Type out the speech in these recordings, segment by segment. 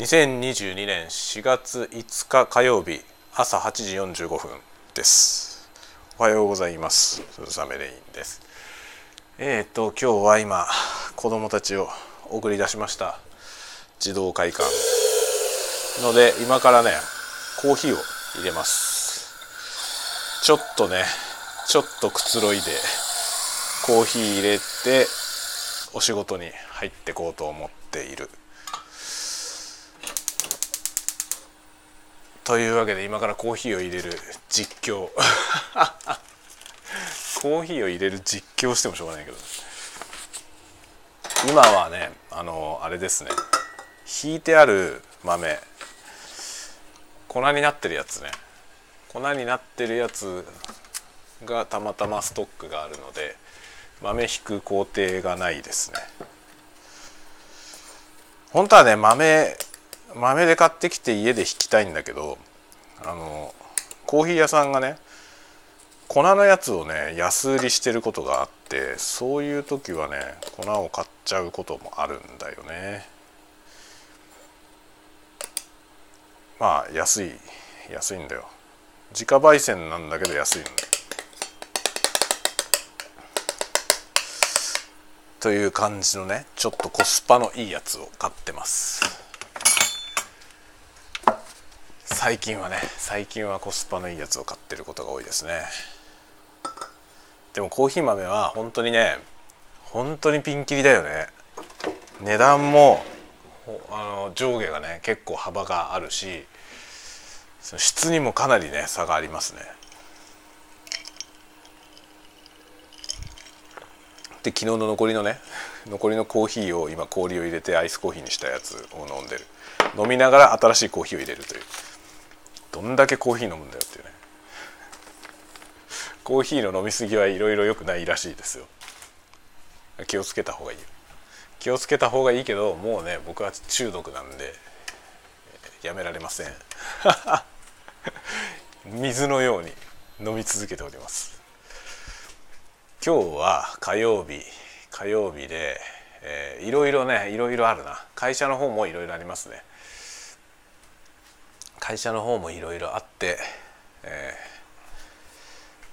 2022年4月5日火曜日朝8時45分です。おはようございます。鈴雨レインです。えーと今日は今子供たちを送り出しました。児童会館。ので今からねコーヒーを入れます。ちょっとねちょっとくつろいでコーヒー入れてお仕事に入ってこうと思っている。というわけで今からコーヒーを入れる実況。コーヒーを入れる実況してもしょうがないけど今はねあのあれですね。引いてある豆。粉になってるやつね。粉になってるやつがたまたまストックがあるので豆引く工程がないですね。本当はね豆豆で買ってきて家で引きたいんだけどあのコーヒー屋さんがね粉のやつをね安売りしてることがあってそういう時はね粉を買っちゃうこともあるんだよね。まあ安い安いんだよ。自家焙煎なんだけど安いんだよ。という感じのねちょっとコスパのいいやつを買ってます。最近はね最近はコスパのいいやつを買ってることが多いですね。でもコーヒー豆は本当にね本当にピンキリだよね。値段もあの上下がね結構幅があるし質にもかなりね差がありますね。で昨日の残りのね 残りのコーヒーを今氷を入れてアイスコーヒーにしたやつを飲んでる。飲みながら新しいコーヒーを入れるという。どんだけコーヒー飲むんだよっていうね。コーヒーの飲み過ぎはいろいろ良くないらしいですよ。気をつけた方がいい気をつけた方がいいけどもうね僕は中毒なんでやめられません。水のように飲み続けております。今日は火曜日火曜日で、いろいろねいろいろあるな。会社の方もいろいろありますね。会社の方もいろいろあって、え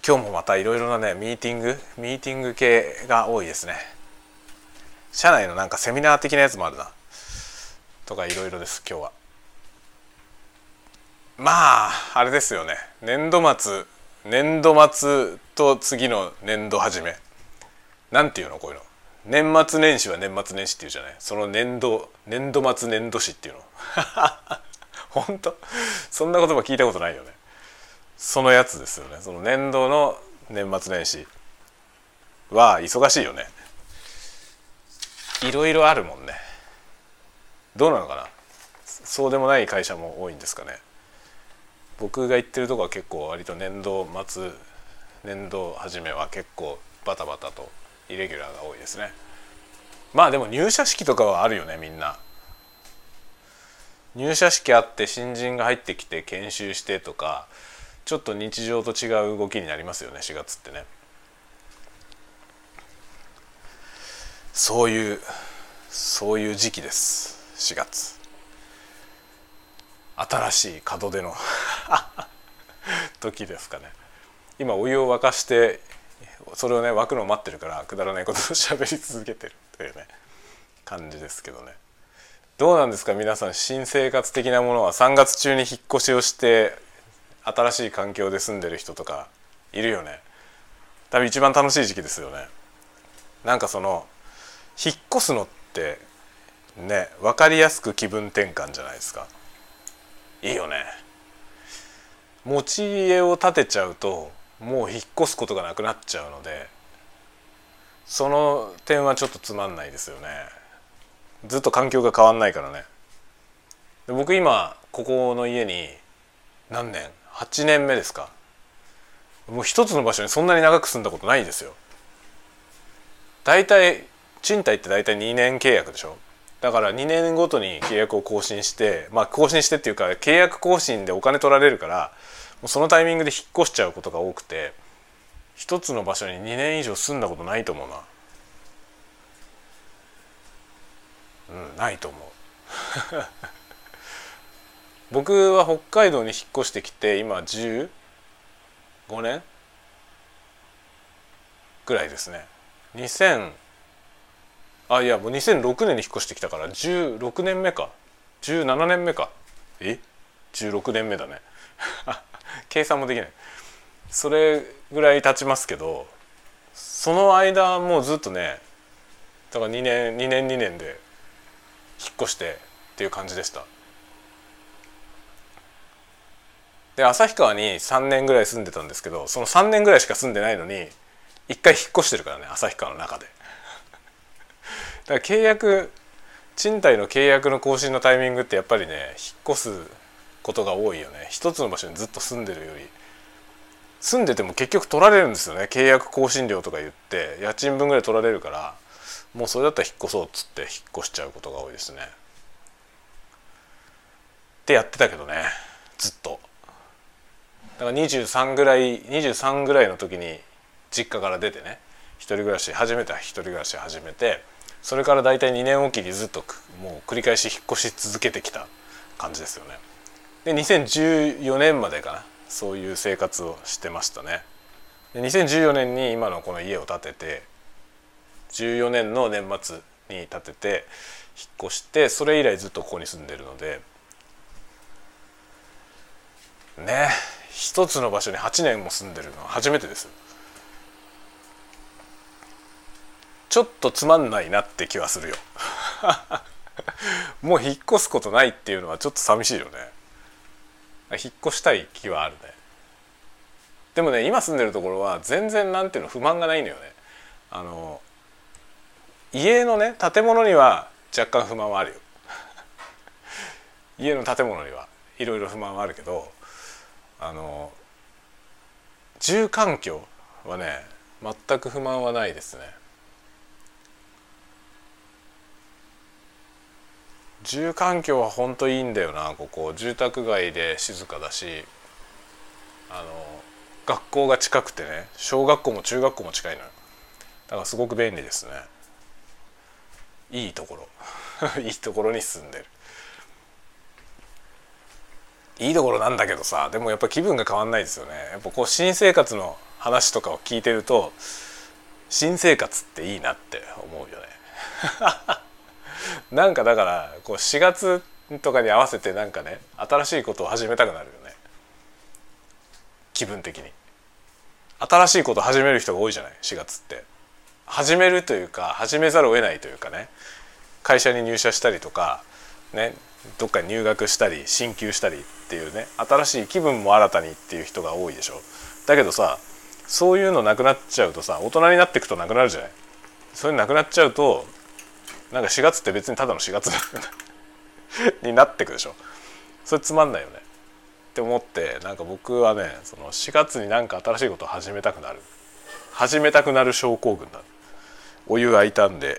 ー、今日もまたいろいろなねミーティングミーティング系が多いですね。社内のなんかセミナー的なやつもあるな。とかいろいろです今日は。まああれですよね。年度末年度末と次の年度始め。なんていうのこういうの。年末年始は年末年始っていうじゃない。その年度年度末年度始っていうの。本当？そんな言葉聞いたことないよね。そのやつですよね。その年度の年末年始は忙しいよね。いろいろあるもんね。どうなのかな？そうでもない会社も多いんですかね。僕が行ってるとこは結構割と年度末年度初めは結構バタバタとイレギュラーが多いですね。まあでも入社式とかはあるよねみんな。入社式あって新人が入ってきて研修してとかちょっと日常と違う動きになりますよね4月ってね。そういうそういう時期です4月。新しい門出の 時ですかね。今お湯を沸かしてそれをね沸くのを待ってるからくだらないことを喋り続けてるというね感じですけどね。どうなんですか皆さん新生活的なものは3月中に引っ越しをして新しい環境で住んでる人とかいるよね。多分一番楽しい時期ですよね。なんかその引っ越すのってね分かりやすく気分転換じゃないですか。いいよね。持ち家を建てちゃうともう引っ越すことがなくなっちゃうのでその点はちょっとつまんないですよね。ずっと環境が変わんないからね。で僕今ここの家に何年？8年目ですか。もう一つの場所にそんなに長く住んだことないですよ。大体賃貸って大体2年契約でしょ。だから2年ごとに契約を更新してまあ更新してっていうか契約更新でお金取られるからもうそのタイミングで引っ越しちゃうことが多くて一つの場所に2年以上住んだことないと思うな。うんないと思う。僕は北海道に引っ越してきて今15年ぐらいですね。2000あいやもう2006年に引っ越してきたから16年目か。17年目か。え？16年目だね。計算もできない。それぐらい経ちますけどその間もうずっとねだから2年2年2年で引っ越してっていう感じでした。で旭川に3年ぐらい住んでたんですけどその3年ぐらいしか住んでないのに1回引っ越してるからね旭川の中で。だから契約賃貸の契約の更新のタイミングってやっぱりね引っ越すことが多いよね。一つの場所にずっと住んでるより。住んでても結局取られるんですよね。契約更新料とか言って家賃分ぐらい取られるから。もうそれだったら引っ越そうっつって引っ越しちゃうことが多いですねってやってたけどねずっとだから23ぐらい23ぐらいの時に実家から出てね一人暮らし初めて一人暮らし始めてそれから大体2年おきにずっともう繰り返し引っ越し続けてきた感じですよね。で2014年までかなそういう生活をしてましたね。で2014年に今のこの家を建てて14年の年末に建てて引っ越してそれ以来ずっとここに住んでるのでね一つの場所に8年も住んでるのは初めてです。ちょっとつまんないなって気はするよ。もう引っ越すことないっていうのはちょっと寂しいよね。引っ越したい気はあるね。でもね今住んでるところは全然なんていうの不満がないのよね。あの家のね建物には若干不満はあるよ。家の建物にはいろいろ不満はあるけどあの住環境はね全く不満はないですね。住環境は本当いいんだよなここ。住宅街で静かだしあの学校が近くてね小学校も中学校も近いのよ。だからすごく便利ですね。いいところ。いいところに住んでる。いいところなんだけどさでもやっぱ気分が変わんないですよね。やっぱこう新生活の話とかを聞いてると新生活っていいなって思うよね。なんかだからこう4月とかに合わせてなんかね新しいことを始めたくなるよね。気分的に。新しいこと始める人が多いじゃない？4月って。始めるというか始めざるを得ないというかね。会社に入社したりとかねどっかに入学したり進級したりっていうね新しい気分も新たにっていう人が多いでしょ。だけどさそういうのなくなっちゃうとさ大人になっていくとなくなるじゃない。そういうのなくなっちゃうとなんか4月って別にただの4月 になってくでしょ。それつまんないよね。って思ってなんか僕はねその4月になんか新しいことを始めたくなる。始めたくなる症候群だお湯沸いたんで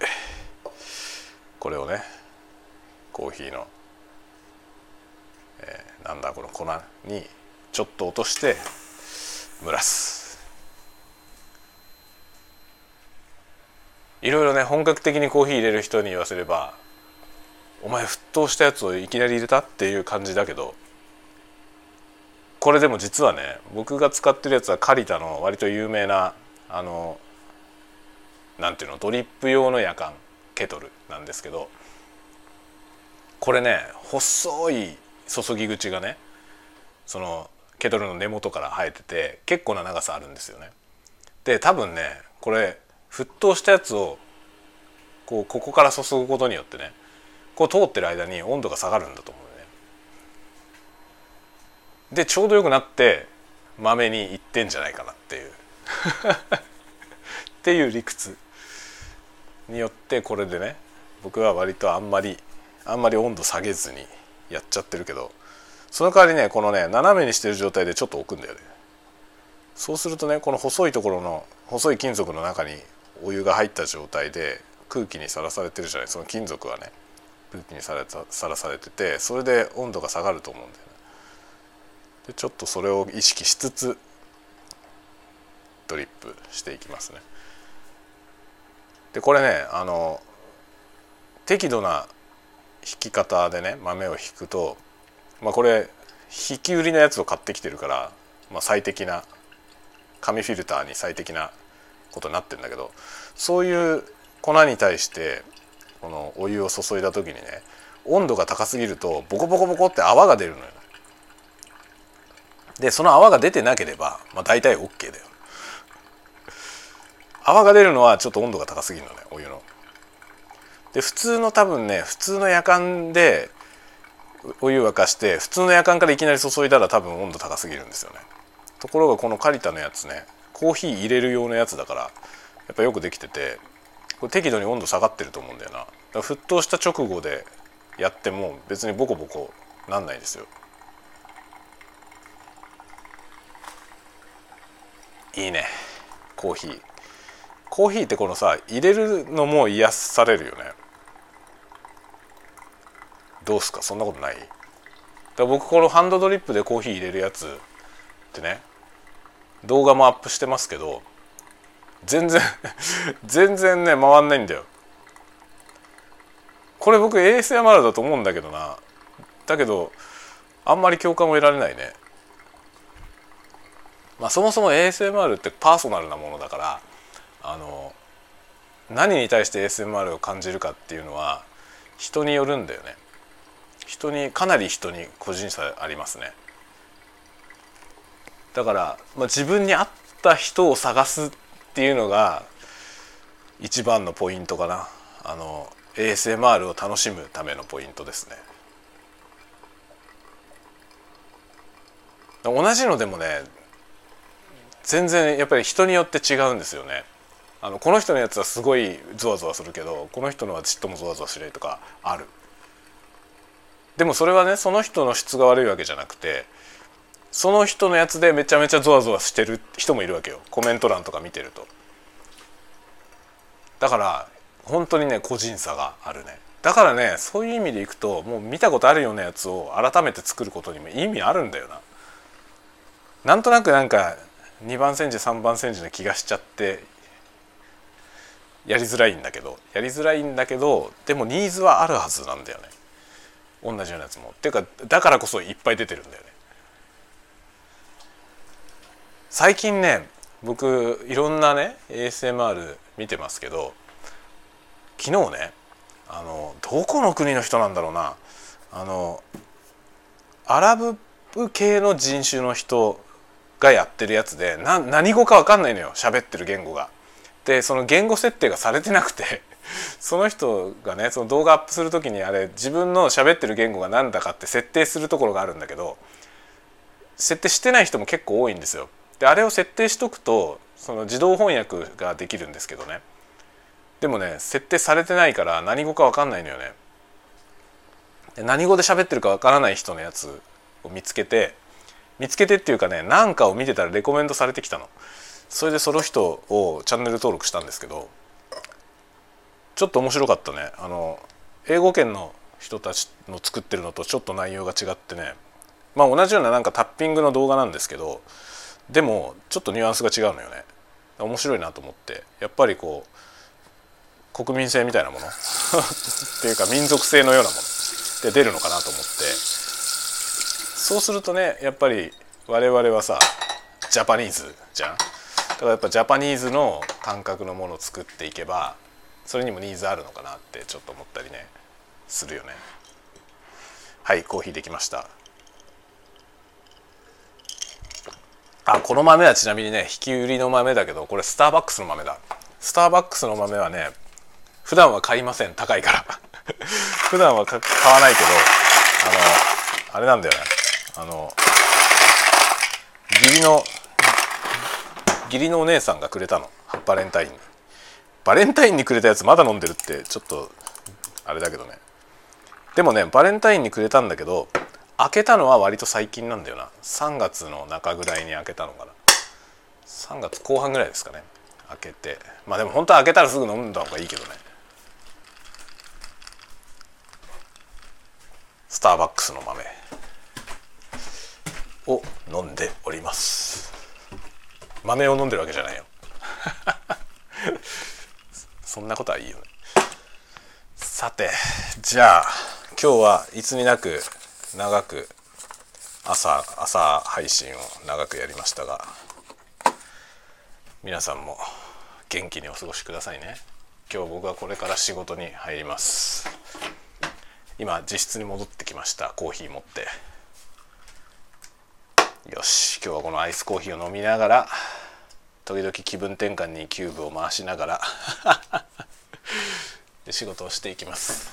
これをねコーヒーの、えー、なんだこの粉にちょっと落として蒸らす。いろいろね本格的にコーヒー入れる人に言わせればお前沸騰したやつをいきなり入れたっていう感じだけどこれでも実はね僕が使ってるやつはカリタの割と有名なあのなんていうのドリップ用の夜間ケトルなんですけどこれね細い注ぎ口がねそのケトルの根元から生えてて結構な長さあるんですよね。で多分ねこれ沸騰したやつをこうここから注ぐことによってねこう通ってる間に温度が下がるんだと思うね。でちょうどよくなって豆にいってんじゃないかなっていう っていう理屈によってこれでね僕は割とあんまりあんまり温度下げずにやっちゃってるけどその代わりねこのね斜めにしてる状態でちょっと置くんだよねそうするとねこの細いところの細い金属の中にお湯が入った状態で空気にさらされてるじゃない？その金属はね空気にさらさらされててそれで温度が下がると思うんだよね。でちょっとそれを意識しつつドリップしていきますね。でこれねあの適度な引き方でね豆を引くとまあこれ引き売りのやつを買ってきてるから、まあ、最適な紙フィルターに最適なことになってるんだけどそういう粉に対してこのお湯を注いだ時にね温度が高すぎるとボコボコボコって泡が出るのよ。でその泡が出てなければ、まあ、大体 OK だよ。泡が出るのはちょっと温度が高すぎるのねお湯の。で普通の多分ね普通の夜間でお湯沸かして普通の夜間からいきなり注いだら多分温度高すぎるんですよね。ところがこのカリタのやつねコーヒー入れる用のやつだからやっぱよくできててこれ適度に温度下がってると思うんだよな。沸騰した直後でやっても別にボコボコなんないですよ。いいねコーヒーコーヒーってこのさ入れるのも癒されるよね。どうすか？そんなことない？だ僕このハンドドリップでコーヒー入れるやつってね動画もアップしてますけど全然 全然ね回んないんだよ。これ僕 ASMR だと思うんだけどな。だけどあんまり共感を得られないね。まあそもそも ASMR ってパーソナルなものだからあの何に対して ASMR を感じるかっていうのは人によるんだよね。人にかなり人に個人差ありますね。だから、まあ、自分に合った人を探すっていうのが一番のポイントかな。あの ASMR を楽しむためのポイントですね。同じのでもね全然やっぱり人によって違うんですよね。あのこの人のやつはすごいゾワゾワするけどこの人のはちっともゾワゾワしないとかある。でもそれはねその人の質が悪いわけじゃなくてその人のやつでめちゃめちゃゾワゾワしてる人もいるわけよ。コメント欄とか見てると。だから本当にね個人差があるね。だからねそういう意味でいくともう見たことあるようなやつを改めて作ることにも意味あるんだよな。なんとなくなんか2番煎じ3番煎じの気がしちゃってやりづらいんだけどやりづらいんだけどでもニーズはあるはずなんだよね。同じようなやつも。っていうかだからこそいっぱい出てるんだよね。最近ね僕いろんなね ASMR 見てますけど昨日ねあのどこの国の人なんだろうな。あのアラブ系の人種の人がやってるやつでな何語か分かんないのよ。喋ってる言語が。でその言語設定がされてなくて その人がねその動画アップする時にあれ自分の喋ってる言語が何だかって設定するところがあるんだけど設定してない人も結構多いんですよ。であれを設定しとくとその自動翻訳ができるんですけどねでもね設定されてないから何語か分かんないのよね。で何語で喋ってるか分からない人のやつを見つけて見つけてっていうかね何かを見てたらレコメントされてきたの。それでその人をチャンネル登録したんですけどちょっと面白かったね。あの英語圏の人たちの作ってるのとちょっと内容が違ってね。まあ同じようななんかタッピングの動画なんですけどでもちょっとニュアンスが違うのよね。面白いなと思って。やっぱりこう国民性みたいなもの。っていうか民族性のようなもの。で出るのかなと思って。そうするとねやっぱり我々はさジャパニーズじゃん。だからやっぱジャパニーズの感覚のものを作っていけばそれにもニーズあるのかなってちょっと思ったりねするよね。はいコーヒーできました。あこの豆はちなみにね引き売りの豆だけどこれスターバックスの豆だ。スターバックスの豆はね普段は買いません。高いから。普段は買わないけどあのあれなんだよね。あの義理の義理のお姉さんがくれたの。バレンタインに。バレンタインにくれたやつまだ飲んでるってちょっとあれだけどね。でもねバレンタインにくれたんだけど開けたのは割と最近なんだよな。3月の中ぐらいに開けたのかな。3月後半ぐらいですかね。開けて。まあでも本当は開けたらすぐ飲んだ方がいいけどね。スターバックスの豆を飲んでおります。豆を飲んでるわけじゃないよ。そんなことはいいよね。さてじゃあ今日はいつになく長く朝朝配信を長くやりましたが皆さんも元気にお過ごしくださいね。今日僕はこれから仕事に入ります。今自室に戻ってきました。コーヒー持って。よし今日はこのアイスコーヒーを飲みながら時々気分転換にキューブを回しながら 仕事をしていきます。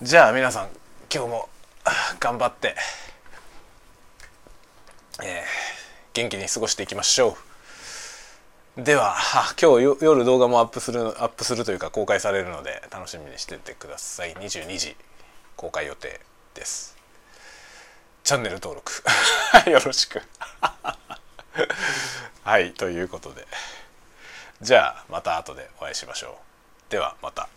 じゃあ皆さん今日も頑張ってえー、元気に過ごしていきましょう。では今日夜動画もアップするアップするというか公開されるので楽しみにしててください。22時公開予定です。チャンネル登録。よろしく。はいということで。じゃあまた後でお会いしましょう。ではまた。